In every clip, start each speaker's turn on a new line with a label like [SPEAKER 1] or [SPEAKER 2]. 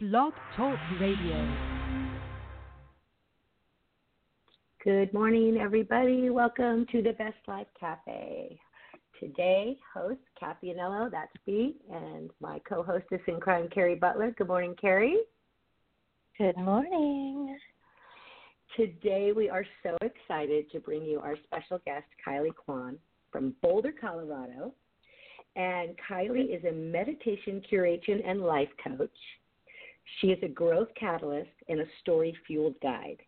[SPEAKER 1] Blog Talk Radio.
[SPEAKER 2] Good morning, everybody. Welcome to the Best Life Cafe. Today, host Cathy Anello, that's me, and my co-hostess in crime, Cari Butler. Good morning, Cari.
[SPEAKER 3] Good morning.
[SPEAKER 2] Today, we are so excited to bring you our special guest, Kylie Kwon from Boulder, Colorado. And Kylie is a meditation curation and life coach. She is a growth catalyst and a story fueled guide.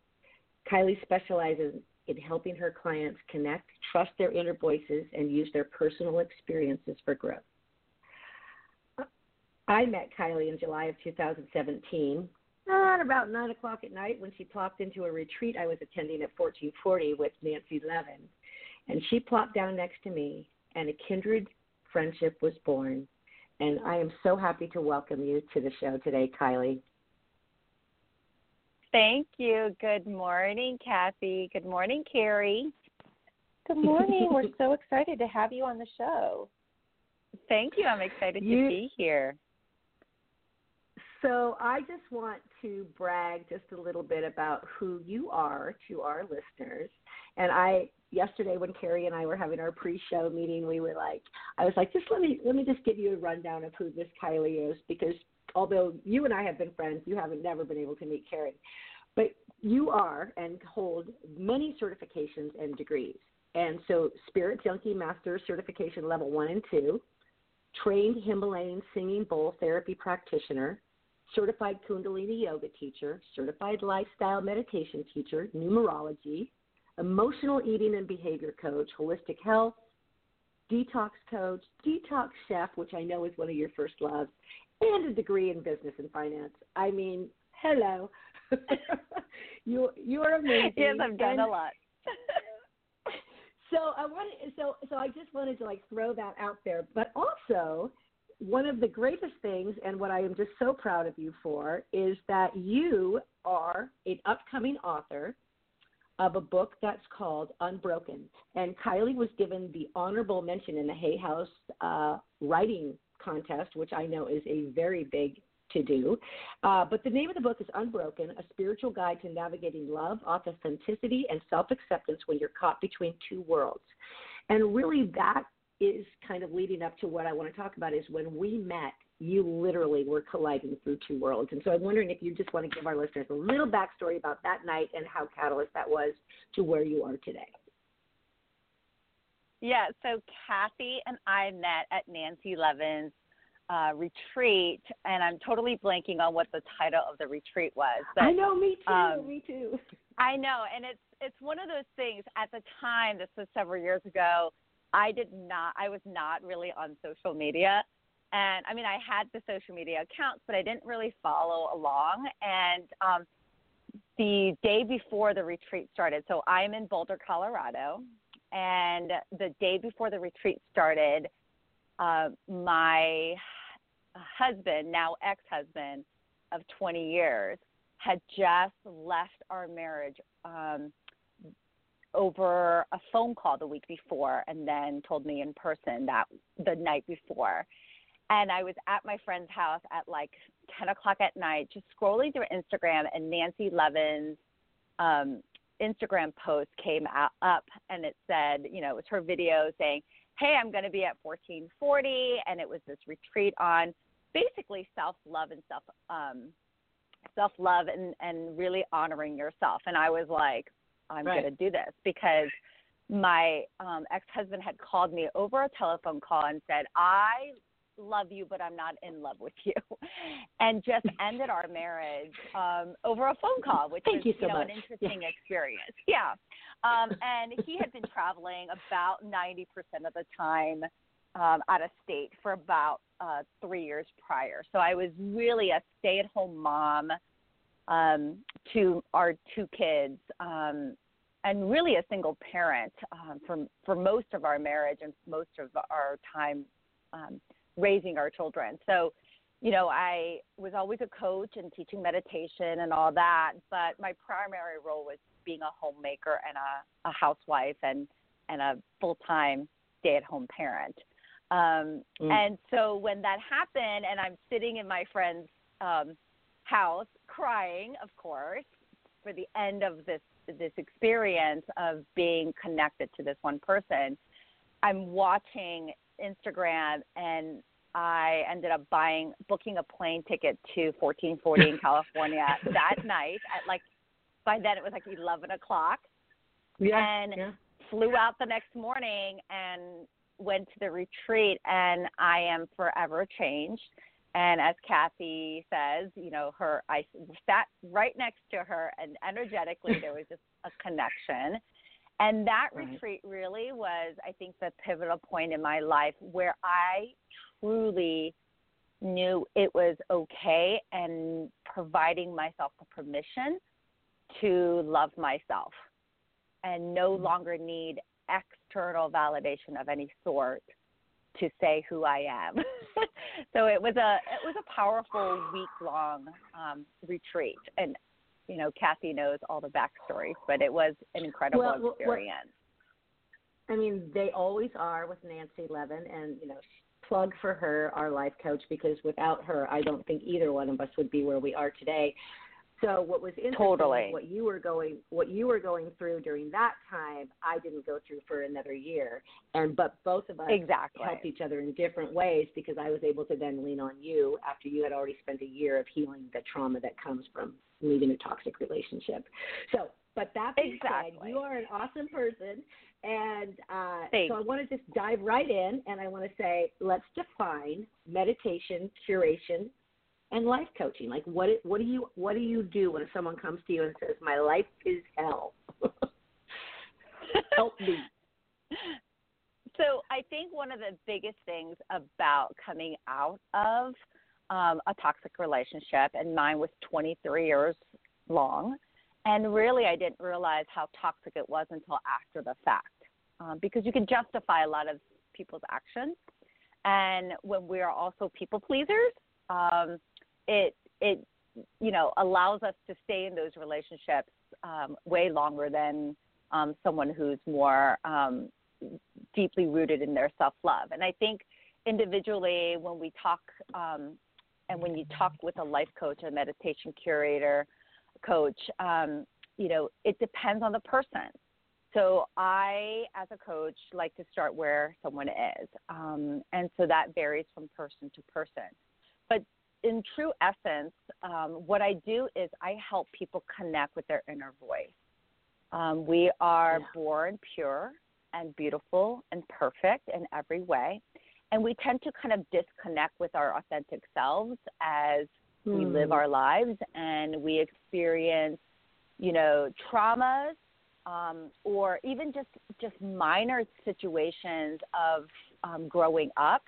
[SPEAKER 2] Kylie specializes in helping her clients connect, trust their inner voices, and use their personal experiences for growth. I met Kylie in July of 2017 at about 9 o'clock at night when she plopped into a retreat I was attending at 1440 with Nancy Levin. And she plopped down next to me, and a kindred friendship was born. And I am so happy to welcome you to the show today, Kylie.
[SPEAKER 3] Thank you. Good morning, Cathy. Good morning, Cari. Good morning. We're so excited to have you on the show. Thank you. I'm excited
[SPEAKER 2] You-
[SPEAKER 3] to be here.
[SPEAKER 2] So I just want to brag just a little bit about who you are to our listeners. And I yesterday when Cari and I were having our pre-show meeting, we were like, I was like, just let me let me just give you a rundown of who this Kylie is because although you and I have been friends, you haven't never been able to meet Cari, but you are and hold many certifications and degrees. And so Spirit Junkie Master Certification Level One and Two, trained Himalayan singing bowl therapy practitioner, certified Kundalini yoga teacher, certified lifestyle meditation teacher, numerology, emotional eating and behavior coach, holistic health, detox coach, detox chef, which I know is one of your first loves, and a degree in business and finance. I mean, hello. you you're amazing.
[SPEAKER 3] Yes, I've done
[SPEAKER 2] And
[SPEAKER 3] a lot.
[SPEAKER 2] so I wanted so so I just wanted to like throw that out there, but also one of the greatest things and what I am just so proud of you for is that you are an upcoming author of a book that's called Unbroken. And Kylie was given the honorable mention in the Hay House uh, writing contest, which I know is a very big to do. Uh, but the name of the book is Unbroken A Spiritual Guide to Navigating Love, Authenticity, and Self Acceptance When You're Caught Between Two Worlds. And really, that is kind of leading up to what I want to talk about is when we met, you literally were colliding through two worlds. And so I'm wondering if you just want to give our listeners a little backstory about that night and how catalyst that was to where you are today.
[SPEAKER 3] Yeah, so Cathy and I met at Nancy Levin's uh, retreat, and I'm totally blanking on what the title of the retreat was. But
[SPEAKER 2] I know, me too,
[SPEAKER 3] um,
[SPEAKER 2] me too.
[SPEAKER 3] I know, and it's it's one of those things. At the time, this was several years ago. I did not. I was not really on social media, and I mean, I had the social media accounts, but I didn't really follow along. And um, the day before the retreat started, so I'm in Boulder, Colorado, and the day before the retreat started, uh, my husband, now ex-husband of 20 years, had just left our marriage um, over a phone call the week before and then told me in person that the night before. And I was at my friend's house at like 10 o'clock at night, just scrolling through Instagram, and Nancy Levin's um, Instagram post came out, up and it said, you know, it was her video saying, Hey, I'm going to be at 1440. And it was this retreat on basically self love and self um, self love and and really honoring yourself. And I was like, I'm
[SPEAKER 2] Right.
[SPEAKER 3] going to do this because my um, ex husband had called me over a telephone call and said, I love you, but I'm not in love with you, and just ended our marriage um, over a phone call, which
[SPEAKER 2] Thank
[SPEAKER 3] was
[SPEAKER 2] you so
[SPEAKER 3] know
[SPEAKER 2] much.
[SPEAKER 3] an interesting experience. Yeah, um, and he had been traveling about 90% of the time um, out of state for about uh, three years prior. So I was really a stay-at-home mom um, to our two kids, um, and really a single parent um, for for most of our marriage and most of our time um, raising our children. So, you know, I was always a coach and teaching meditation and all that, but my primary role was being a homemaker and a, a housewife and and a full time stay at home parent. Um,
[SPEAKER 2] Mm.
[SPEAKER 3] And so when that happened, and I'm sitting in my friend's um, house crying, of course, for the end of this this experience of being connected to this one person. I'm watching Instagram and I ended up buying booking a plane ticket to 1440 in California that night at like by then it was like 11 o'clock.
[SPEAKER 2] Yeah.
[SPEAKER 3] And
[SPEAKER 2] yeah.
[SPEAKER 3] flew out the next morning and went to the retreat and I am forever changed. And as Cathy says, you know, her I sat right next to her and energetically there was just a connection. And that
[SPEAKER 2] Right.
[SPEAKER 3] retreat really was, I think, the pivotal point in my life where I truly knew it was okay and providing myself the permission to love myself and no mm-hmm. longer need external validation of any sort to say who I am. so it was a it was a powerful week long um, retreat, and you know Cathy knows all the backstories, but it was an incredible
[SPEAKER 2] Well,
[SPEAKER 3] experience.
[SPEAKER 2] I mean, they always are with Nancy Levin, and you know, plug for her, our life coach, because without her, I don't think either one of us would be where we are today. So what was interesting,
[SPEAKER 3] Totally.
[SPEAKER 2] what you were going, what you were going through during that time, I didn't go through for another year, and but both of us
[SPEAKER 3] Exactly.
[SPEAKER 2] helped each other in different ways because I was able to then lean on you after you had already spent a year of healing the trauma that comes from leaving a toxic relationship. So, but that being said, you are an awesome person, and uh, so I want to just dive right in, and I want to say, let's define meditation, curation, and life coaching. Like, what what do you what do you do when someone comes to you and says, "My life is hell"? Help me.
[SPEAKER 3] So I think one of the biggest things about coming out of um, a toxic relationship, and mine was 23 years long, and really I didn't realize how toxic it was until after the fact, um, because you can justify a lot of people's actions, and when we are also people pleasers, um, it it you know allows us to stay in those relationships um, way longer than um, someone who's more um, deeply rooted in their self love. And I think individually, when we talk um, and when you talk with a life coach, a meditation curator, coach, um, you know, it depends on the person. So I, as a coach, like to start where someone is, um, and so that varies from person to person. But in true essence, um, what I do is I help people connect with their inner voice. Um, we are
[SPEAKER 2] Yeah.
[SPEAKER 3] born pure and beautiful and perfect in every way. And we tend to kind of disconnect with our authentic selves as we live
[SPEAKER 2] Hmm.
[SPEAKER 3] our lives and we experience, you know, traumas um, or even just just minor situations of um, growing up.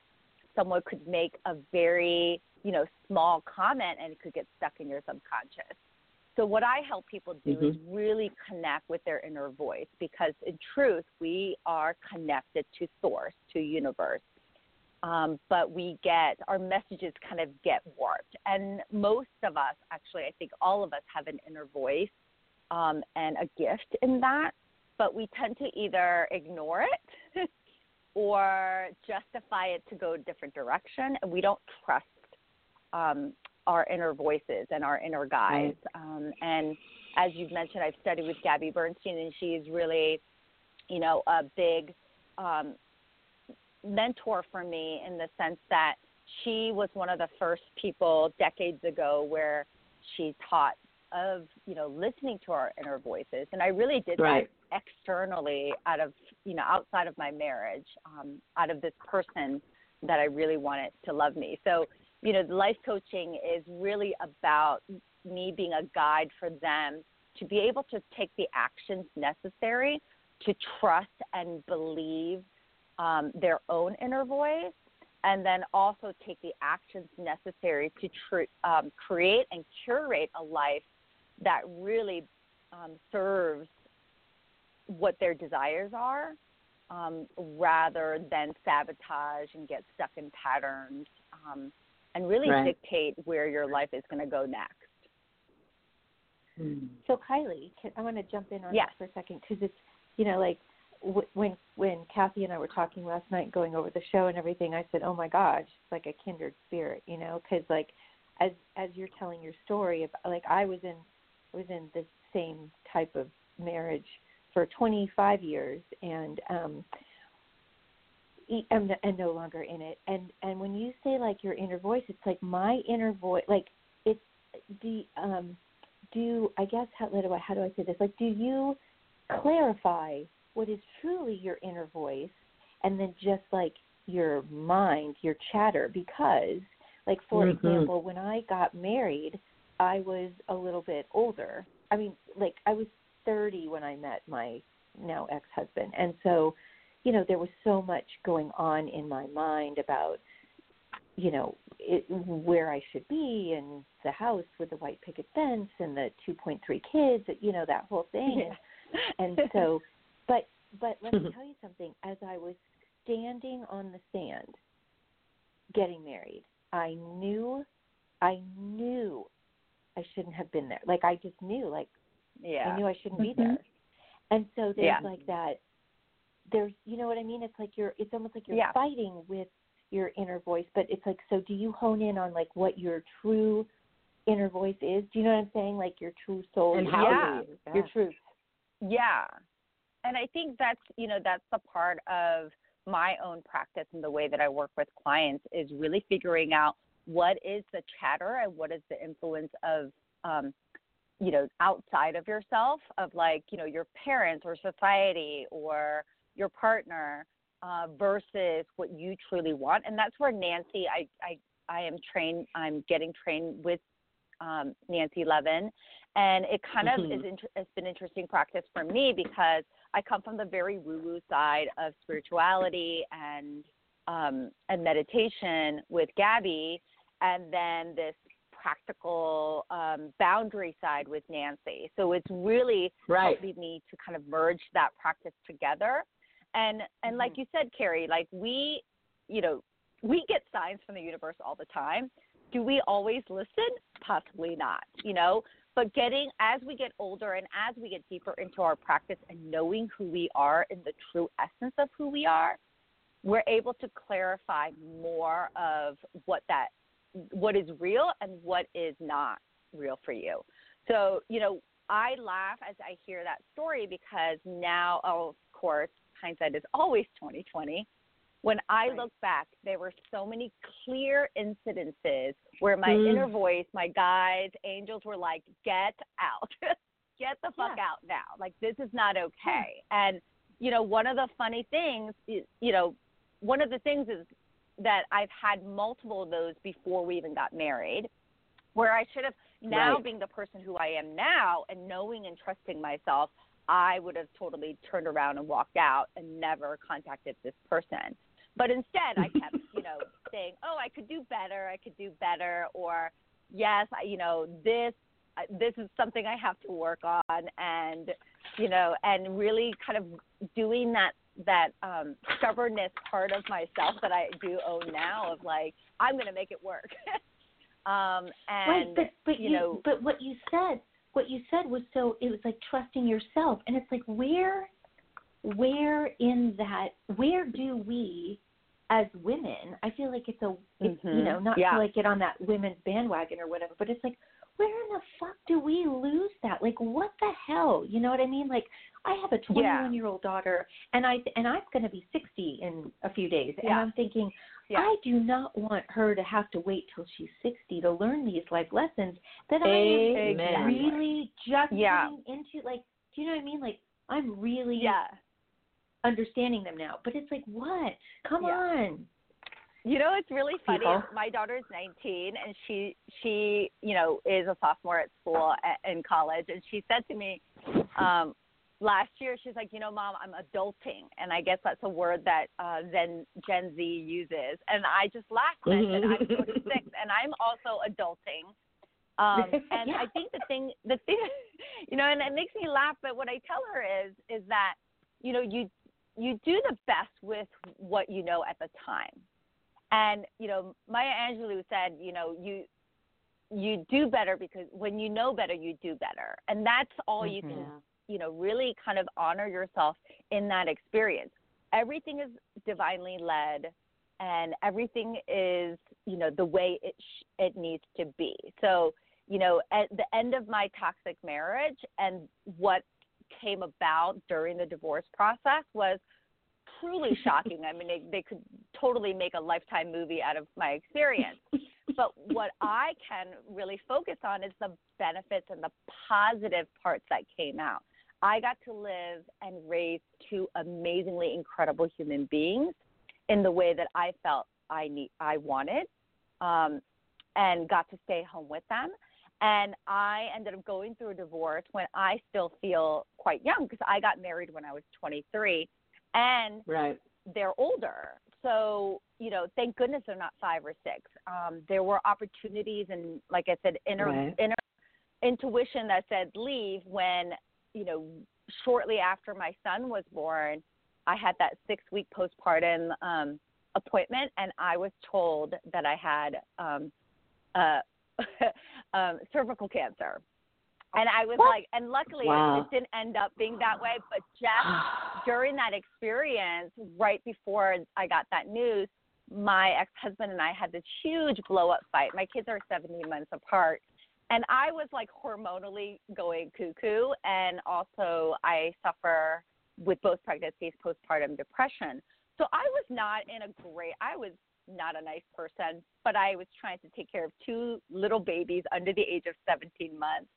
[SPEAKER 3] Someone could make a very, you know, small comment and it could get stuck in your subconscious. So what I help people do is really connect with their inner voice because in truth we are connected to source, to universe. Um, but we get our messages kind of get warped. And most of us, actually, I think all of us have an inner voice um, and a gift in that, but we tend to either ignore it or justify it to go a different direction, and we don't trust um, our inner voices and our inner guides. Um, and as you've mentioned, I've studied with Gabby Bernstein, and she's really, you know, a big um, mentor for me in the sense that she was one of the first people decades ago where she taught of you know listening to our inner voices and i really did
[SPEAKER 2] Right.
[SPEAKER 3] that externally out of you know outside of my marriage um, out of this person that i really wanted to love me so you know life coaching is really about me being a guide for them to be able to take the actions necessary to trust and believe um, their own inner voice, and then also take the actions necessary to tr- um, create and curate a life that really um, serves what their desires are, um, rather than sabotage and get stuck in patterns, um, and really
[SPEAKER 2] Right.
[SPEAKER 3] dictate where your life is going to go next.
[SPEAKER 2] Hmm.
[SPEAKER 4] So Kylie, can, I want to jump in on
[SPEAKER 3] Yes.
[SPEAKER 4] that for a second because it's you know like w- when when Cathy and I were talking last night, going over the show and everything, I said, "Oh my gosh, it's like a kindred spirit," you know, because like as as you're telling your story, like I was in was in the same type of marriage for 25 years, and um, I'm and no longer in it. And and when you say like your inner voice, it's like my inner voice. Like it's the um, do I guess how, how do I how do I say this? Like, do you clarify what is truly your inner voice, and then just like your mind, your chatter? Because, like for
[SPEAKER 2] mm-hmm.
[SPEAKER 4] example, when I got married, I was a little bit older. I mean, like I was 30 when I met my now ex-husband, and so, you know, there was so much going on in my mind about you know it, where I should be and the house with the white picket fence and the 2.3 kids, you know that whole thing.
[SPEAKER 3] Yeah.
[SPEAKER 4] And, so, but but let me tell you something. As I was standing on the sand, getting married, I knew, I knew, I shouldn't have been there. Like I just knew, like
[SPEAKER 3] yeah.
[SPEAKER 4] I knew I shouldn't
[SPEAKER 2] mm-hmm.
[SPEAKER 4] be there. And so there's
[SPEAKER 3] yeah.
[SPEAKER 4] like that. There's, you know what I mean? It's like you're. It's almost like you're
[SPEAKER 3] yeah.
[SPEAKER 4] fighting with your inner voice, but it's like so do you hone in on like what your true inner voice is? Do you know what I'm saying? Like your true soul
[SPEAKER 2] and how
[SPEAKER 3] yeah.
[SPEAKER 2] you,
[SPEAKER 4] your truth.
[SPEAKER 3] Yeah. And I think that's, you know, that's the part of my own practice and the way that I work with clients is really figuring out what is the chatter and what is the influence of um, you know, outside of yourself, of like, you know, your parents or society or your partner uh, versus what you truly want. And that's where Nancy, I, I, I am trained, I'm getting trained with um, Nancy Levin. And it kind of
[SPEAKER 2] mm-hmm.
[SPEAKER 3] is inter- it's been interesting practice for me because I come from the very woo-woo side of spirituality and um, and meditation with Gabby, and then this practical um, boundary side with Nancy. So it's really
[SPEAKER 2] right.
[SPEAKER 3] helping me to kind of merge that practice together and and
[SPEAKER 4] mm-hmm.
[SPEAKER 3] like you said Cari like we you know we get signs from the universe all the time. Do we always listen? Possibly not you know? But getting as we get older and as we get deeper into our practice and knowing who we are in the true essence of who we are we're able to clarify more of what that what is real and what is not real for you. So you know i laugh as i hear that story because now of course hindsight is always 2020. When I
[SPEAKER 4] right.
[SPEAKER 3] look back, there were so many clear incidences where my
[SPEAKER 2] mm.
[SPEAKER 3] inner voice, my guides, angels were like, "Get out, get the fuck
[SPEAKER 4] yeah.
[SPEAKER 3] out now! Like this is not okay." Yeah. And you know, one of the funny things, you know, one of the things is that I've had multiple of those before we even got married, where I should have now
[SPEAKER 2] right.
[SPEAKER 3] being the person who I am now and knowing and trusting myself, I would have totally turned around and walked out and never contacted this person. But instead, I kept, you know, saying, "Oh, I could do better. I could do better," or "Yes, I, you know, this this is something I have to work on," and you know, and really kind of doing that that um, stubbornness part of myself that I do own now of like, I'm going to make it work. um, and
[SPEAKER 4] right, but but
[SPEAKER 3] you,
[SPEAKER 4] you
[SPEAKER 3] know,
[SPEAKER 4] but what you said what you said was so it was like trusting yourself and it's like where where in that where do we as women i feel like it's a it's,
[SPEAKER 3] mm-hmm.
[SPEAKER 4] you know not
[SPEAKER 3] yeah.
[SPEAKER 4] to like get on that women's bandwagon or whatever but it's like where in the fuck do we lose that like what the hell you know what i mean like i have a 21
[SPEAKER 3] yeah.
[SPEAKER 4] year old daughter and i and i'm going to be 60 in a few days
[SPEAKER 3] yeah.
[SPEAKER 4] and i'm thinking
[SPEAKER 3] yeah.
[SPEAKER 4] I do not want her to have to wait till she's 60 to learn these life lessons that
[SPEAKER 2] Amen.
[SPEAKER 4] I am really just
[SPEAKER 3] Yeah.
[SPEAKER 4] getting into. Like, do you know what I mean? Like, I'm really
[SPEAKER 3] yeah.
[SPEAKER 4] understanding them now. But it's like, what? Come
[SPEAKER 3] Yeah.
[SPEAKER 4] on.
[SPEAKER 3] You know, it's really funny.
[SPEAKER 4] People.
[SPEAKER 3] My daughter's 19, and she she you know is a sophomore at school at, in college, and she said to me um, last year, she's like, you know, mom, I'm adulting, and I guess that's a word that uh, Gen Gen Z uses, and I just laughed and I said, I'm 46, and I'm also adulting. Um, and
[SPEAKER 4] Yeah.
[SPEAKER 3] I think the thing, the thing, you know, and it makes me laugh. But what I tell her is, is that, you know, you you do the best with what you know at the time. And you know, Maya Angelou said, you know, you you do better because when you know better, you do better, and that's all you can,
[SPEAKER 4] Mhm.
[SPEAKER 3] You know, really kind of honor yourself in that experience. Everything is divinely led, and everything is you know the way it sh- it needs to be. So you know at the end of my toxic marriage and what came about during the divorce process was truly shocking. I mean, they, they could totally make a lifetime movie out of my experience. but what I can really focus on is the benefits and the positive parts that came out. I got to live and raise two amazingly incredible human beings in the way that I felt I need I wanted, um, and got to stay home with them. And I ended up going through a divorce when I still feel quite young because I got married when I was 23, and
[SPEAKER 2] right.
[SPEAKER 3] they're older. So you know, thank goodness they're not five or six. Um, there were opportunities and, like I said, inner
[SPEAKER 2] right.
[SPEAKER 3] inner intuition that said leave when you know shortly after my son was born I had that six week postpartum um, appointment, and I was told that I had um, uh, um, cervical cancer. And I was
[SPEAKER 2] what?
[SPEAKER 3] like, and luckily
[SPEAKER 2] wow.
[SPEAKER 3] it, it didn't end up being that way. But just during that experience, right before I got that news, my ex husband and I had this huge blow up fight. My kids are 17 months apart. And I was like hormonally going cuckoo. And also, I suffer with both pregnancies, postpartum depression. So I was not in a great, I was not a nice person, but I was trying to take care of two little babies under the age of 17 months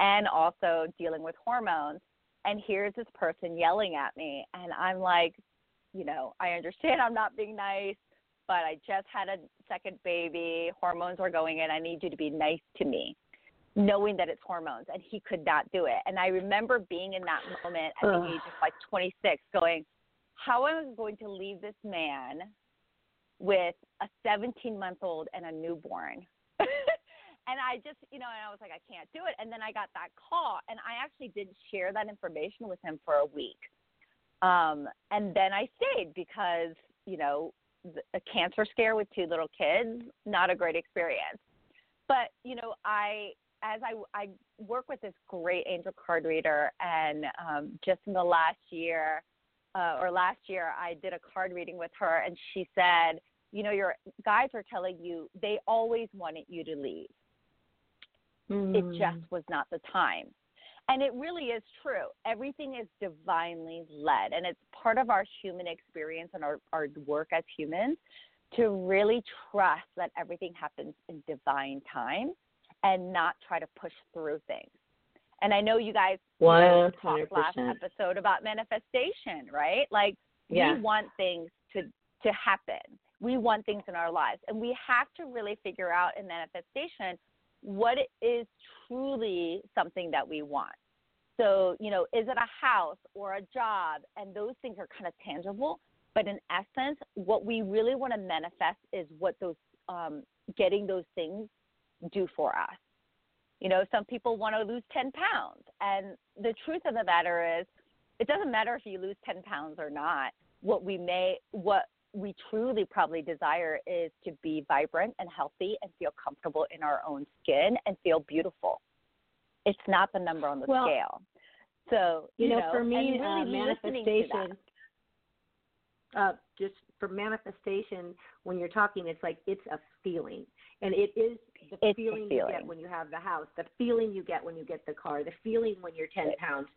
[SPEAKER 3] and also dealing with hormones. And here's this person yelling at me, and I'm like, you know, I understand I'm not being nice, but I just had a second baby, hormones are going in, I need you to be nice to me knowing that it's hormones and he could not do it. And i remember being in that moment at the age of like 26 going how am i going to leave this man with a 17 month old and a newborn? And i just you know and i was like i can't do it. And then i got that call and i actually didn't share that information with him for a week. Um and then i stayed because you know a cancer scare with two little kids not a great experience. But you know i as I, I work with this great angel card reader, and um, just in the last year uh, or last year, I did a card reading with her, and she said, you know, your guides are telling you they always wanted you to leave.
[SPEAKER 2] Mm.
[SPEAKER 3] It just was not the time. And it really is true. Everything is divinely led, and it's part of our human experience and our, our work as humans to really trust that everything happens in divine time and not try to push through things. And I know you guys talked last episode about manifestation, right? Like
[SPEAKER 2] yeah.
[SPEAKER 3] we want things to to happen. We want things in our lives, and we have to really figure out in manifestation what is truly something that we want. So, you know, is it a house or a job? And those things are kind of tangible. But in essence, what we really want to manifest is what those um, getting those things do for us. You know, some people want to lose 10 pounds. And the truth of the matter is, it doesn't matter if you lose 10 pounds or not. What we may, what we truly probably desire is to be vibrant and healthy and feel comfortable in our own skin and feel beautiful. It's not the number on the
[SPEAKER 2] well,
[SPEAKER 3] scale. So,
[SPEAKER 2] you,
[SPEAKER 3] you
[SPEAKER 2] know,
[SPEAKER 3] know,
[SPEAKER 2] for me,
[SPEAKER 3] really
[SPEAKER 2] uh, manifestation, uh, just for manifestation, when you're talking, it's like it's a feeling. And it is the
[SPEAKER 3] it's
[SPEAKER 2] feeling,
[SPEAKER 3] feeling,
[SPEAKER 2] you get when you have the house, the feeling you get when you get the car, the feeling when you're 10 pounds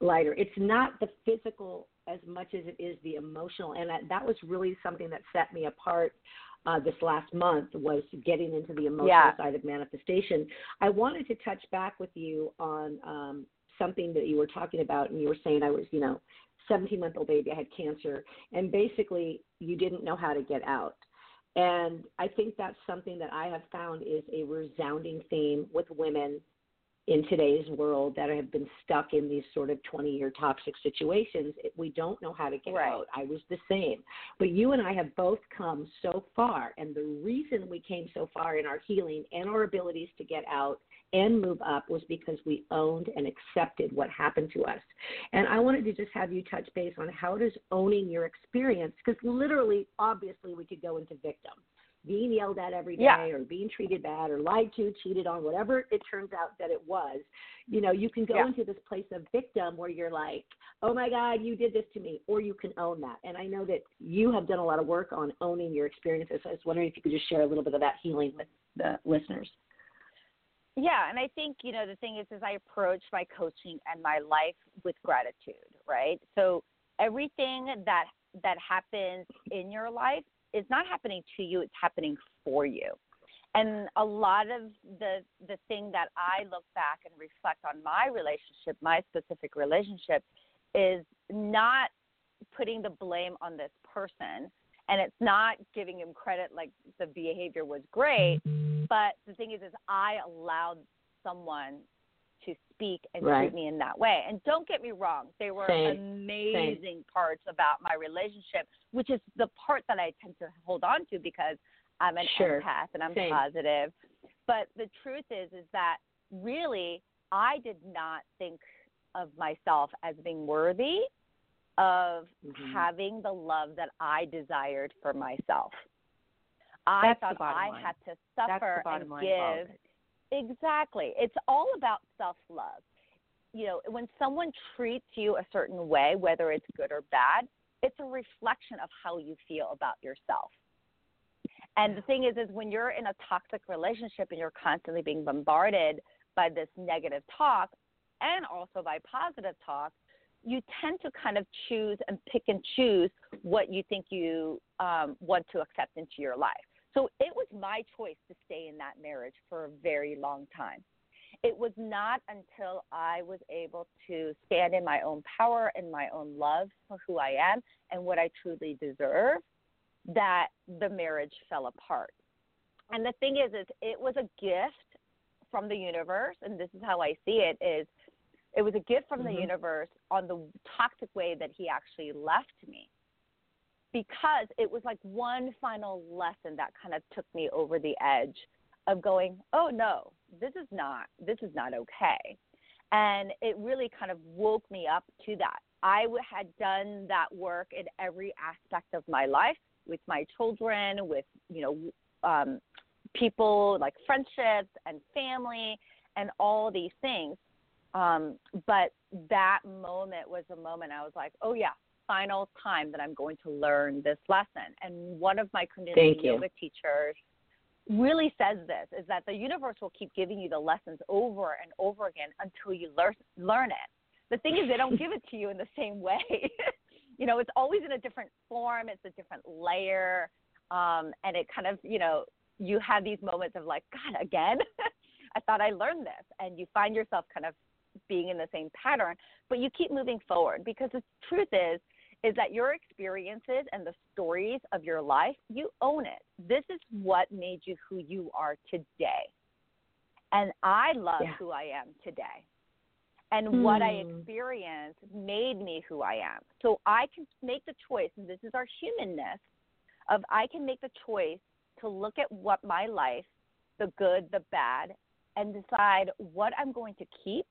[SPEAKER 2] lighter. It's not the physical as much as it is the emotional. And that, that was really something that set me apart uh, this last month was getting into the emotional
[SPEAKER 3] yeah.
[SPEAKER 2] side of manifestation. I wanted to touch back with you on um, something that you were talking about, and you were saying I was, you know, 17 month old baby, I had cancer, and basically you didn't know how to get out. And I think that's something that I have found is a resounding theme with women in today's world that have been stuck in these sort of 20 year toxic situations. We don't know how to get
[SPEAKER 3] right.
[SPEAKER 2] out. I was the same. But you and I have both come so far. And the reason we came so far in our healing and our abilities to get out and move up was because we owned and accepted what happened to us. And I wanted to just have you touch base on how does owning your experience, because literally, obviously, we could go into victim. Being yelled at every day
[SPEAKER 3] Yeah.
[SPEAKER 2] or being treated bad or lied to, cheated on, whatever it turns out that it was, you know, you can go
[SPEAKER 3] Yeah.
[SPEAKER 2] into this place of victim where you're like, oh my God, you did this to me, or you can own that. And I know that you have done a lot of work on owning your experiences. So I was wondering if you could just share a little bit of that healing with the listeners.
[SPEAKER 3] Yeah, and I think you know the thing is, is I approach my coaching and my life with gratitude, right? So everything that that happens in your life is not happening to you; it's happening for you. And a lot of the the thing that I look back and reflect on my relationship, my specific relationship, is not putting the blame on this person, and it's not giving him credit like the behavior was great mm-hmm. but the thing is, is I allowed someone speak and
[SPEAKER 2] Right.
[SPEAKER 3] treat me in that way. And don't get me wrong, they were
[SPEAKER 2] Same.
[SPEAKER 3] amazing parts about my relationship, which is the part that I tend to hold on to because I'm an
[SPEAKER 2] Sure.
[SPEAKER 3] empath and I'm
[SPEAKER 2] Same.
[SPEAKER 3] positive. But the truth is, is that really I did not think of myself as being worthy of
[SPEAKER 2] Mhm.
[SPEAKER 3] having the love that I desired for myself. I
[SPEAKER 4] That's
[SPEAKER 3] thought I
[SPEAKER 4] line.
[SPEAKER 3] had to suffer and
[SPEAKER 4] line of all of
[SPEAKER 3] give. Exactly. It's all about self love. You know, when someone treats you a certain way, whether it's good or bad, it's a reflection of how you feel about yourself. And the thing is, is when you're in a toxic relationship and you're constantly being bombarded by this negative talk and also by positive talk, you tend to kind of choose and pick and choose what you think you um, want to accept into your life. So it was my choice to stay in that marriage for a very long time. It was not until I was able to stand in my own power and my own love for who I am and what I truly deserve that the marriage fell apart. And the thing is is it was a gift from the universe and this is how I see it is it was a gift from
[SPEAKER 2] Mhm.
[SPEAKER 3] the universe on the toxic way that he actually left me because it was like one final lesson that kind of took me over the edge of going, oh no, this is not this is not okay, and it really kind of woke me up to that. I had done that work in every aspect of my life with my children, with you know um, people like friendships and family and all these things. Um, but that moment was a moment I was like, oh yeah, final time that I'm going to learn this lesson. And one of my Kundalini yoga teachers really says this is that the universe will keep giving you the lessons over and over again until you learn learn it. The thing is they don't give it to you in the same way. you know, it's always in a different form, it's a different layer. Um, and it kind of, you know, you have these moments of like, God, again? I thought I learned this. And you find yourself kind of being in the same pattern, but you keep moving forward because the truth is, is that your experiences and the stories of your life, you own it. This is what made you who you are today. And I love
[SPEAKER 2] Yeah.
[SPEAKER 3] who I am today. And what I
[SPEAKER 2] Hmm.
[SPEAKER 3] experienced made me who I am. So I can make the choice, and this is our humanness, of I can make the choice to look at what my life, the good, the bad, and decide what I'm going to keep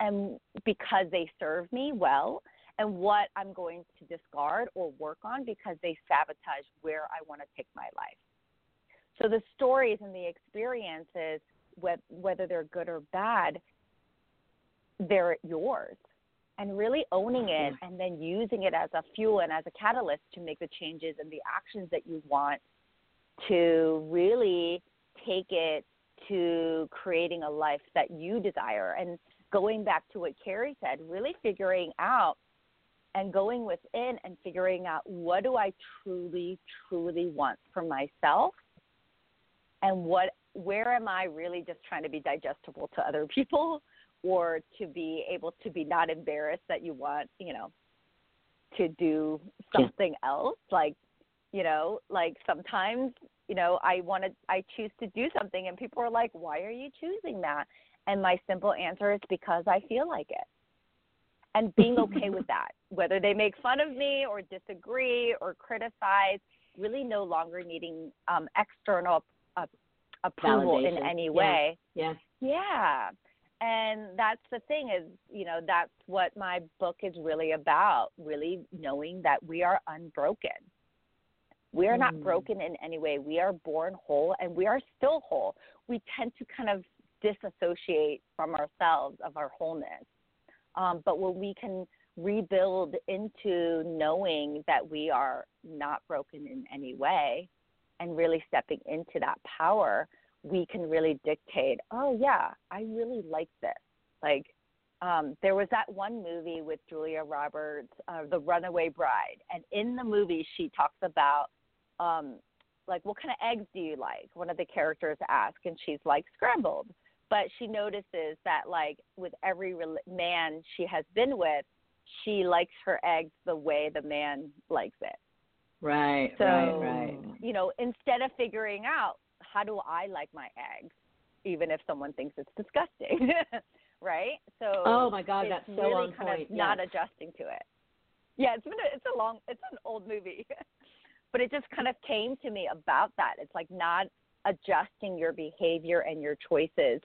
[SPEAKER 3] and because they serve me well and what I'm going to discard or work on because they sabotage where I want to take my life. So the stories and the experiences, whether they're good or bad, they're yours. And really owning it and then using it as a fuel and as a catalyst to make the changes and the actions that you want to really take it to creating a life that you desire. And going back to what Cari said, really figuring out and going within and figuring out what do I truly, truly want for myself and what where am I really just trying to be digestible to other people or to be able to be not embarrassed that you want, you know, to do something else. Like, you know, like sometimes, you know, I want to, I choose to do something and people are like, why are you choosing that? And my simple answer is because I feel like it. And being okay with that, whether they make fun of me or disagree or criticize, really no longer needing um, external uh, approval in any way.
[SPEAKER 2] Yeah.
[SPEAKER 3] Yeah. And that's the thing is, you know, that's what my book is really about, really knowing that we are unbroken. We are not
[SPEAKER 2] Mm.
[SPEAKER 3] broken in any way. We are born whole and we are still whole. We tend to kind of disassociate from ourselves of our wholeness. Um, but when we can rebuild into knowing that we are not broken in any way and really stepping into that power, we can really dictate, oh, yeah, I really like this. Like, um, there was that one movie with Julia Roberts, uh, The Runaway Bride, and in the movie she talks about, um, like, what kind of eggs do you like? One of the characters asks, and she's like, scrambled. But she notices that, like, with every rel- man she has been with, she likes her eggs the way the man likes it.
[SPEAKER 2] Right,
[SPEAKER 3] So,
[SPEAKER 2] right, right.
[SPEAKER 3] you know, instead of figuring out how do I like my eggs, even if someone thinks it's disgusting, right? So,
[SPEAKER 2] Oh my God, that's so
[SPEAKER 3] really
[SPEAKER 2] on
[SPEAKER 3] kind
[SPEAKER 2] point.
[SPEAKER 3] of not adjusting to it. Yeah, it's been a, it's a long it's an old movie, but it just kind of came to me about that. It's like not adjusting your behavior and your choices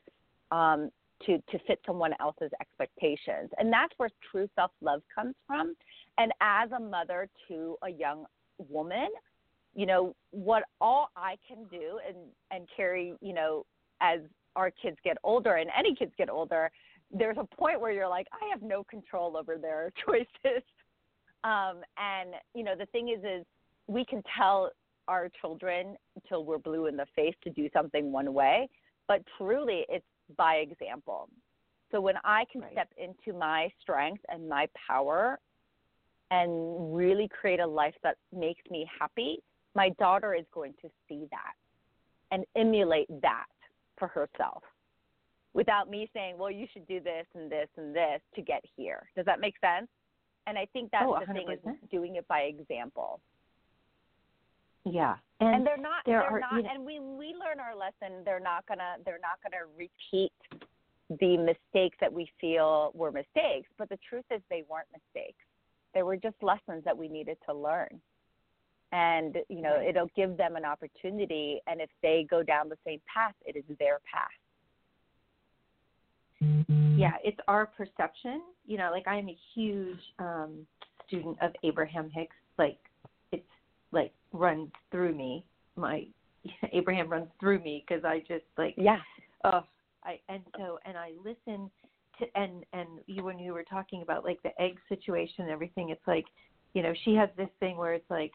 [SPEAKER 3] um, to to fit someone else's expectations, and that's where true self love comes from. And as a mother to a young woman, you know what all I can do and and Cari, you know, as our kids get older and any kids get older, there's a point where you're like, I have no control over their choices. Um, and you know, the thing is, is we can tell our children until we're blue in the face to do something one way, but truly, it's by example. So when I can
[SPEAKER 4] Right.
[SPEAKER 3] step into my strength and my power and really create a life that makes me happy, my daughter is going to see that and emulate that for herself without me saying, well, you should do this and this and this to get here. Does that make sense? And I think that's
[SPEAKER 4] Oh,
[SPEAKER 3] the thing is doing it by example.
[SPEAKER 4] Yeah,
[SPEAKER 3] And,
[SPEAKER 4] and,
[SPEAKER 3] they're not they're
[SPEAKER 4] are-
[SPEAKER 3] not
[SPEAKER 4] you know-
[SPEAKER 3] and we we learn our lesson, they're not gonna they're not gonna repeat the mistakes that we feel were mistakes. But the truth is they weren't mistakes. They were just lessons that we needed to learn. And, you know,
[SPEAKER 4] Right.
[SPEAKER 3] it'll give them an opportunity and if they go down the same path, it is their path.
[SPEAKER 4] yeah, it's our perception. You know, like I'm a huge um student of Abraham Hicks. Like it's like runs through me. My Abraham runs through me because I just like
[SPEAKER 3] Yeah.
[SPEAKER 4] oh I and so and I listen to and and you when you were talking about like the egg situation and everything, it's like you know she has this thing where it's like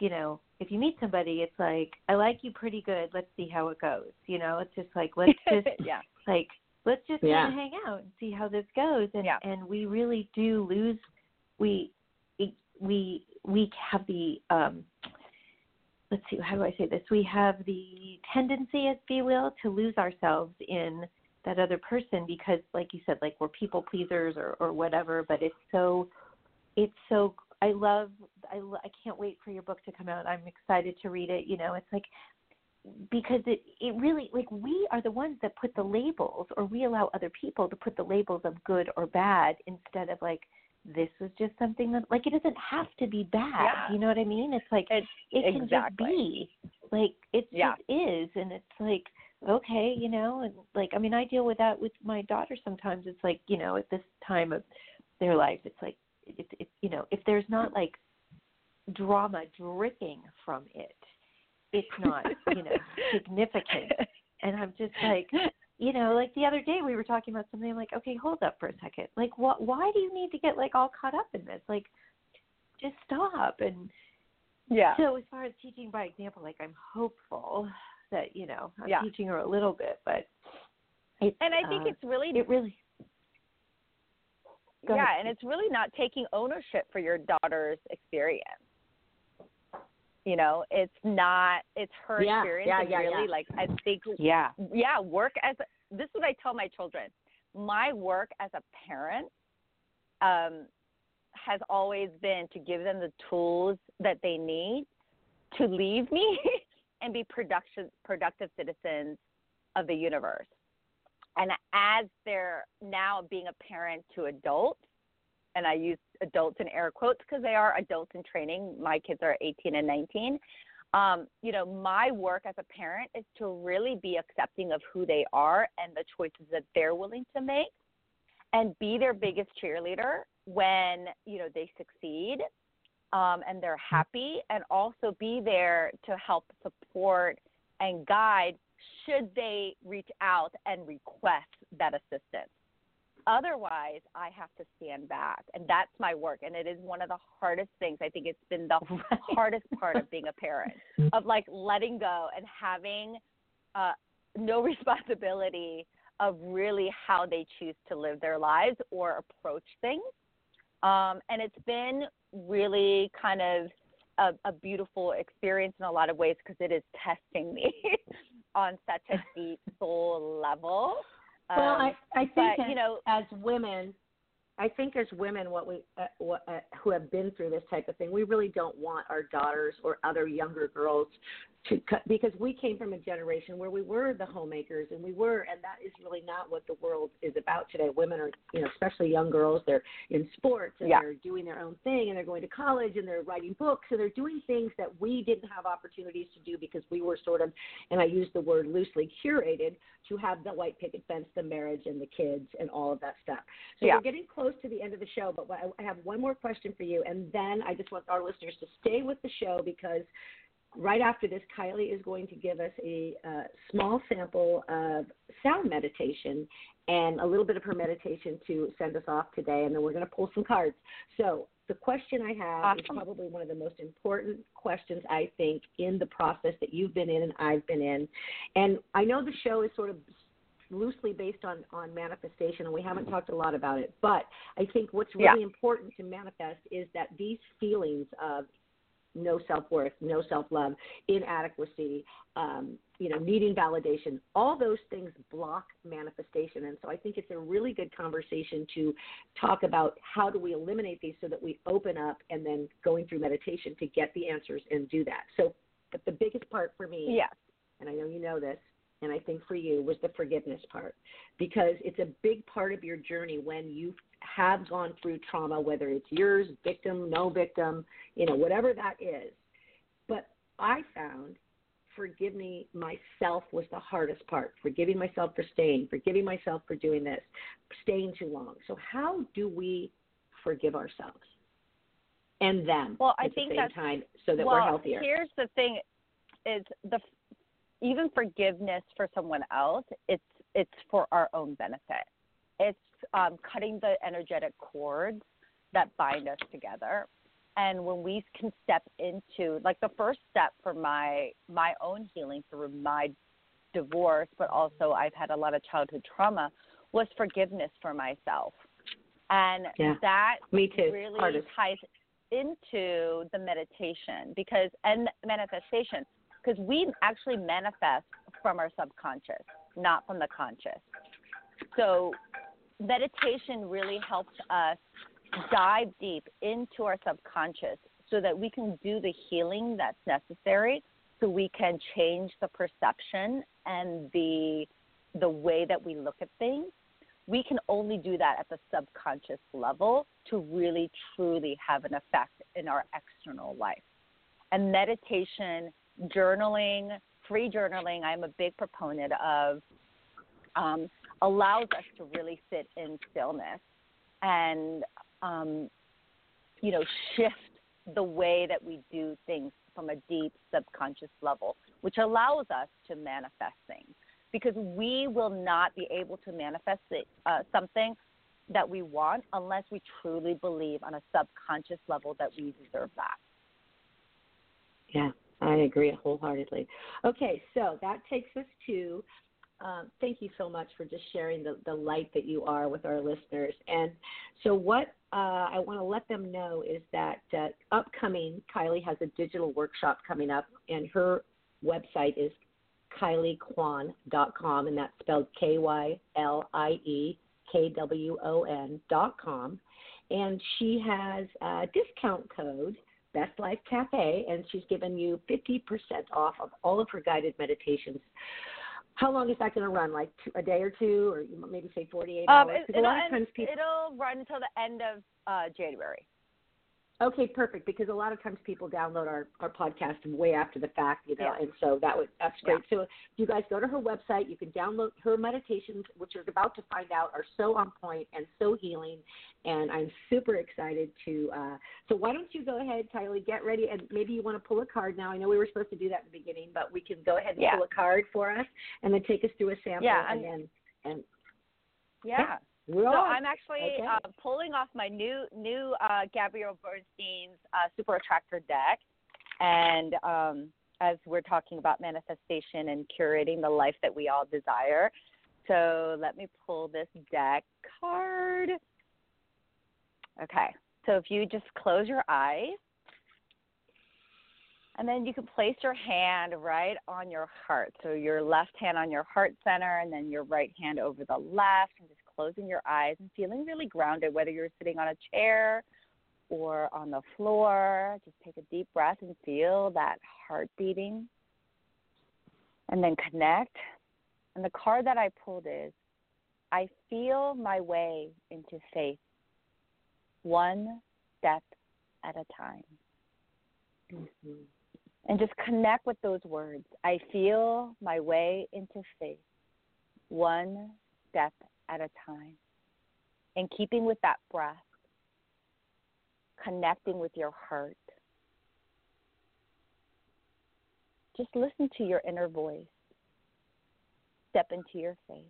[SPEAKER 4] you know if you meet somebody, it's like I like you pretty good. Let's see how it goes. You know, it's just like let's just
[SPEAKER 3] yeah.
[SPEAKER 4] like let's just
[SPEAKER 2] Yeah.
[SPEAKER 4] hang out and see how this goes and
[SPEAKER 3] Yeah.
[SPEAKER 4] and we really do lose we we we have the um let's see how do i say this? We have the tendency if you will to lose ourselves in that other person because like you said like we're people pleasers or or whatever but it's so it's so i love i i can't wait for your book to come out. I'm excited to read it you know? It's like because it it really like we are the ones that put the labels or we allow other people to put the labels of good or bad instead of like this was just something that like it doesn't have to be bad
[SPEAKER 3] Yeah.
[SPEAKER 4] you know what i mean it's like
[SPEAKER 3] It's
[SPEAKER 4] it can
[SPEAKER 3] exactly.
[SPEAKER 4] just be like it
[SPEAKER 3] Yeah.
[SPEAKER 4] just is and it's like okay you know and like i mean i deal with that with my daughter sometimes it's like you know at this time of their life it's like it, it, you know if there's not like drama dripping from it it's not you know significant and i'm just like you know like the other day we were talking about something i'm like okay hold up for a second like what why do you need to get like all caught up in this like just stop and
[SPEAKER 3] yeah.
[SPEAKER 4] so as far as teaching by example like i'm hopeful that you know i'm
[SPEAKER 3] Yeah.
[SPEAKER 4] teaching her a little bit but
[SPEAKER 3] And I think
[SPEAKER 4] uh,
[SPEAKER 3] it's really
[SPEAKER 4] it really
[SPEAKER 3] yeah, and it's really not taking ownership for your daughter's experience. You know, it's not it's her
[SPEAKER 2] Yeah,
[SPEAKER 3] experience
[SPEAKER 2] yeah,
[SPEAKER 3] and
[SPEAKER 2] yeah,
[SPEAKER 3] really like I think
[SPEAKER 4] yeah
[SPEAKER 3] yeah, work as this is what I tell my children. My work as a parent um has always been to give them the tools that they need to leave me and be production productive citizens of the universe. And as they're now being a parent to adults, and I use adults in air quotes because they are adults in training. My kids are 18 and 19. Um, you know, my work as a parent is to really be accepting of who they are and the choices that they're willing to make and be their biggest cheerleader when, you know, they succeed. um, and they're happy, and also be there to help support and guide should they reach out and request that assistance. Otherwise, I have to stand back, and that's my work. And it is one of the hardest things. I think it's been the hardest part of being a parent, of like letting go and having uh, no responsibility of really how they choose to live their lives or approach things. Um, and it's been really kind of a, a beautiful experience in a lot of ways because it is testing me on such a deep soul level.
[SPEAKER 2] Well, I,
[SPEAKER 3] Um,
[SPEAKER 2] I think
[SPEAKER 3] but,
[SPEAKER 2] as,
[SPEAKER 3] you know-
[SPEAKER 2] as women, I think as women, what we uh, what, uh, who have been through this type of thing, we really don't want our daughters or other younger girls to cut because we came from a generation where we were the homemakers and we were, and that is really not what the world is about today. Women are, you know, especially young girls, they're in sports and
[SPEAKER 3] Yeah.
[SPEAKER 2] they're doing their own thing and they're going to college and they're writing books and they're doing things that we didn't have opportunities to do because we were sort of, and I use the word loosely, curated to have the white picket fence, the marriage, and the kids, and all of that stuff. So
[SPEAKER 3] Yeah.
[SPEAKER 2] we're getting close to the end of the show, but I I have one more question for you, and then I just want our listeners to stay with the show because right after this, Kylie is going to give us a uh, small sample of sound meditation and a little bit of her meditation to send us off today, and then we're going to pull some cards. So the question I have is probably one of the most important questions I think in the process that you've been in and I've been in. And I know the show is sort of loosely based on on manifestation and we haven't talked a lot about it but i think what's really
[SPEAKER 3] Yeah.
[SPEAKER 2] important to manifest is that these feelings of no self-worth no self-love inadequacy um, you know needing validation. All those things block manifestation. And so i think it's a really good conversation to talk about how do we eliminate these so that we open up and then going through meditation to get the answers and do that. So but the biggest part for me
[SPEAKER 3] Yes.
[SPEAKER 2] and I know you know this, and I think for you was the forgiveness part. Because it's a big part of your journey when you have gone through trauma, whether it's yours, victim, no victim, you know, whatever that is. But I found forgive me myself was the hardest part. Forgiving myself for staying, forgiving myself for doing this, staying too long. So how do we forgive ourselves and them
[SPEAKER 3] Well, I
[SPEAKER 2] at
[SPEAKER 3] think
[SPEAKER 2] the same time so that
[SPEAKER 3] well,
[SPEAKER 2] we're healthier?
[SPEAKER 3] Here's the thing: is the even forgiveness for someone else. It's it's for our own benefit. It's um, cutting the energetic cords that bind us together. And when we can step into like the first step for my my own healing through my divorce, but also I've had a lot of childhood trauma, was forgiveness for myself. And
[SPEAKER 2] Yeah.
[SPEAKER 3] that
[SPEAKER 2] Me too.
[SPEAKER 3] really
[SPEAKER 2] Hardest.
[SPEAKER 3] ties into the meditation because and manifestation because we actually manifest from our subconscious, not from the conscious. So meditation really helps us dive deep into our subconscious so that we can do the healing that's necessary so we can change the perception and the the way that we look at things we can only do that at the subconscious level to really truly have an effect in our external life. And meditation, journaling, free journaling, I'm a big proponent of, um, allows us to really sit in stillness and, um, you know, shift the way that we do things from a deep subconscious level, which allows us to manifest things because we will not be able to manifest it, uh, something that we want unless we truly believe on a subconscious level that we deserve that.
[SPEAKER 2] Yeah, I agree wholeheartedly. Okay, so that takes us to um, thank you so much for just sharing the, the light that you are with our listeners. And so, what uh, I want to let them know is that uh, upcoming, Kylie has a digital workshop coming up, and her website is kyliekwon.com, and that's spelled K Y L I E K W O N dot com. And she has a discount code, Best Life Cafe, and she's given you 50% off of all of her guided meditations. How long is that going to run? Like two, a day or two, or maybe say 48
[SPEAKER 3] Um,
[SPEAKER 2] hours?
[SPEAKER 3] it,
[SPEAKER 2] Because a lot of
[SPEAKER 3] it'll,
[SPEAKER 2] times people.
[SPEAKER 3] it'll run until the end of uh, January.
[SPEAKER 2] Okay, perfect. Because a lot of times people download our, our podcast way after the fact, you know,
[SPEAKER 3] Yeah.
[SPEAKER 2] and so that would that's great. So if you guys go to her website, you can download her meditations, which you're about to find out are so on point and so healing. And I'm super excited to. Uh, so why don't you go ahead, Kylie, get ready, and maybe you want to pull a card now. I know we were supposed to do that in the beginning, but we can go ahead and
[SPEAKER 3] Yeah.
[SPEAKER 2] pull a card for us, and then take us through a sample,
[SPEAKER 3] Yeah,
[SPEAKER 2] and then and
[SPEAKER 3] Yeah.
[SPEAKER 2] We're
[SPEAKER 3] So
[SPEAKER 2] on.
[SPEAKER 3] I'm actually
[SPEAKER 2] Okay.
[SPEAKER 3] uh, pulling off my new new uh, Gabrielle Bernstein's uh, Super Attractor deck, and um, as we're talking about manifestation and curating the life that we all desire, so let me pull this deck card. Okay, so if you just close your eyes. And then you can place your hand right on your heart. So your left hand on your heart center, and then your right hand over the left, and just closing your eyes and feeling really grounded, whether you're sitting on a chair or on the floor. Just take a deep breath and feel that heart beating. And then connect. And the card that I pulled is I feel my way into faith, one step at a time
[SPEAKER 2] Mhm.
[SPEAKER 3] and just connect with those words. I feel my way into faith, one step at a time. And keeping with that breath, connecting with your heart. Just listen to your inner voice. Step into your faith.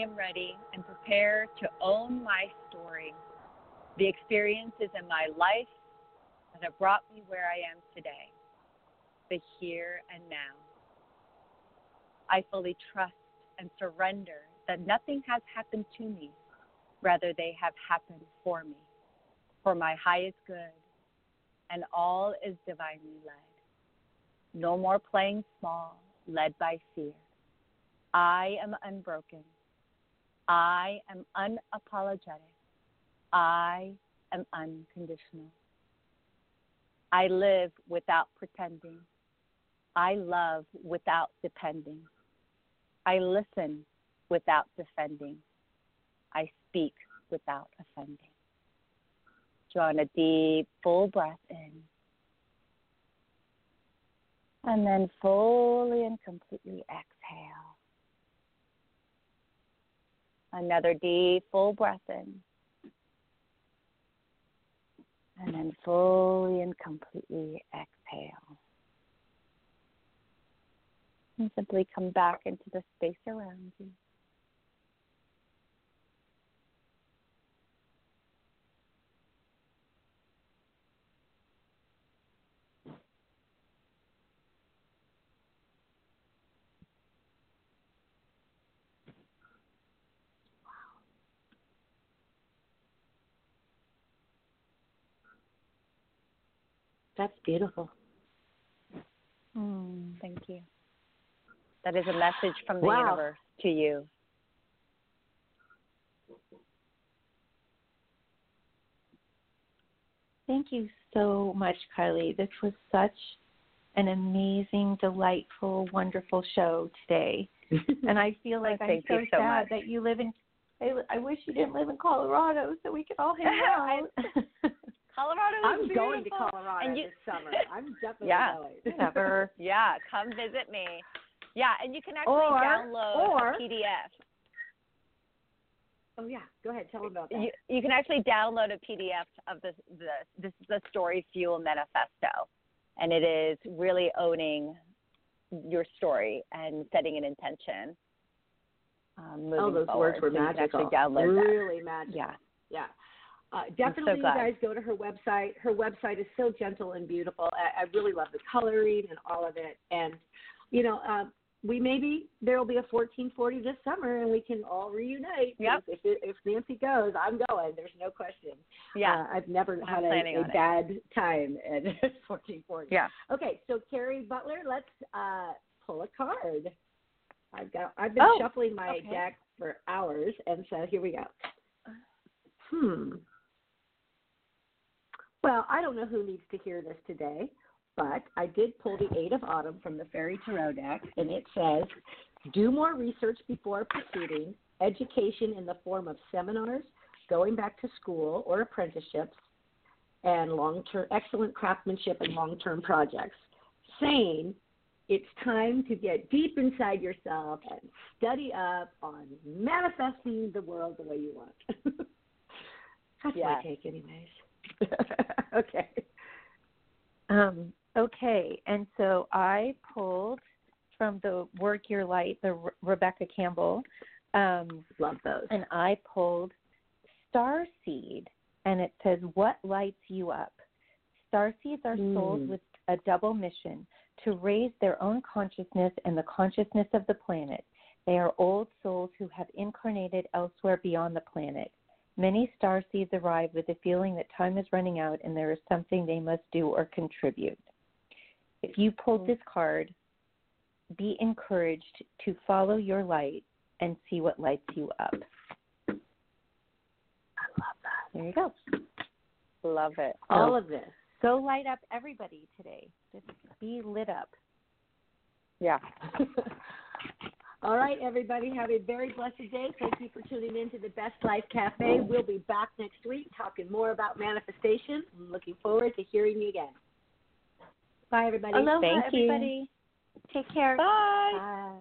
[SPEAKER 3] Am ready and prepared to own my story, the experiences in my life that have brought me where I am today, the here and now. I fully trust and surrender that nothing has happened to me, rather, they have happened for me, for my highest good, and all is divinely led. No more playing small, led by fear. I am unbroken. I am unapologetic. I am unconditional. I live without pretending. I love without depending. I listen without defending. I speak without offending. Drawing a deep, full breath in. And then fully and completely exhale. Another deep, full breath in. And then fully and completely exhale. And simply come back into the space around you.
[SPEAKER 2] That's beautiful.
[SPEAKER 3] Mm, thank you. That is a message from the
[SPEAKER 2] Wow.
[SPEAKER 3] universe to you.
[SPEAKER 4] Thank you so much, Kylie. This was such an amazing, delightful, wonderful show today. And I feel like oh,
[SPEAKER 3] I'm
[SPEAKER 4] so
[SPEAKER 3] so
[SPEAKER 4] sad
[SPEAKER 3] much.
[SPEAKER 4] that you live in. I, I wish you didn't live in Colorado so we could all hang out.
[SPEAKER 3] Colorado
[SPEAKER 2] I'm going to. Colorado
[SPEAKER 3] And you-
[SPEAKER 2] this summer. I'm definitely
[SPEAKER 3] Yeah.
[SPEAKER 2] going.
[SPEAKER 4] Never.
[SPEAKER 3] Yeah, come visit me. Yeah, and you can actually
[SPEAKER 2] Or-
[SPEAKER 3] download
[SPEAKER 2] or-
[SPEAKER 3] a PDF.
[SPEAKER 2] Oh yeah, go ahead. Tell them about that.
[SPEAKER 3] You, you can actually download a PDF of this the this is the Story Fuel Manifesto, and it is really owning your story and setting an intention. Um,
[SPEAKER 2] oh, those
[SPEAKER 3] forward.
[SPEAKER 2] words were
[SPEAKER 3] So you can
[SPEAKER 2] magical.
[SPEAKER 3] actually download that.
[SPEAKER 2] really magical.
[SPEAKER 3] Yeah.
[SPEAKER 2] Yeah. Uh, definitely, you guys go to her website. Her website is so gentle and beautiful. I, I really love the coloring and all of it. And, you know, uh, we maybe there will be a 1440 this summer and we can all reunite.
[SPEAKER 3] Yep.
[SPEAKER 2] If, it, if Nancy goes, I'm going. There's no question.
[SPEAKER 3] Yeah.
[SPEAKER 2] Uh, I've never had a, a
[SPEAKER 3] on it.
[SPEAKER 2] bad time at 1440.
[SPEAKER 3] Yeah.
[SPEAKER 2] Okay, so Cari Butler, let's uh, pull a card. I've got I've been
[SPEAKER 4] Oh,
[SPEAKER 2] shuffling my
[SPEAKER 4] okay.
[SPEAKER 2] deck for hours, and so here we go. Hmm. Well, I don't know who needs to hear this today, but I did pull the Eight of Autumn from the Fairy Tarot deck, and it says, "Do more research before proceeding. Education in the form of seminars, going back to school or apprenticeships, and long-term excellent craftsmanship and long-term projects." Saying it's time to get deep inside yourself and study up on manifesting the world the way you want. That's my take, anyways. okay.
[SPEAKER 4] Um, okay, and so I pulled from the Work Your Light, the Re- Rebecca Campbell, um,
[SPEAKER 2] Love those.
[SPEAKER 4] and I pulled Star Seed, and it says, What lights you up? Star seeds are souls
[SPEAKER 2] Mm.
[SPEAKER 4] with a double mission to raise their own consciousness and the consciousness of the planet. They are old souls who have incarnated elsewhere beyond the planet. Many star seeds arrive with the feeling that time is running out and there is something they must do or contribute. If you pulled mm-hmm. this card, be encouraged to follow your light and see what lights you up.
[SPEAKER 2] I love that.
[SPEAKER 4] There you go.
[SPEAKER 3] Love it.
[SPEAKER 2] All of this.
[SPEAKER 4] Go light up everybody today. Just be lit up.
[SPEAKER 3] Yeah.
[SPEAKER 2] All right, everybody, have a very blessed day. Thank you for tuning in to the Best Life Cafe. We'll be back next week talking more about manifestation. I'm looking forward to hearing you again. Bye, everybody.
[SPEAKER 4] Aloha,
[SPEAKER 3] Thank you.
[SPEAKER 4] everybody. Take care.
[SPEAKER 3] Bye.
[SPEAKER 2] Bye.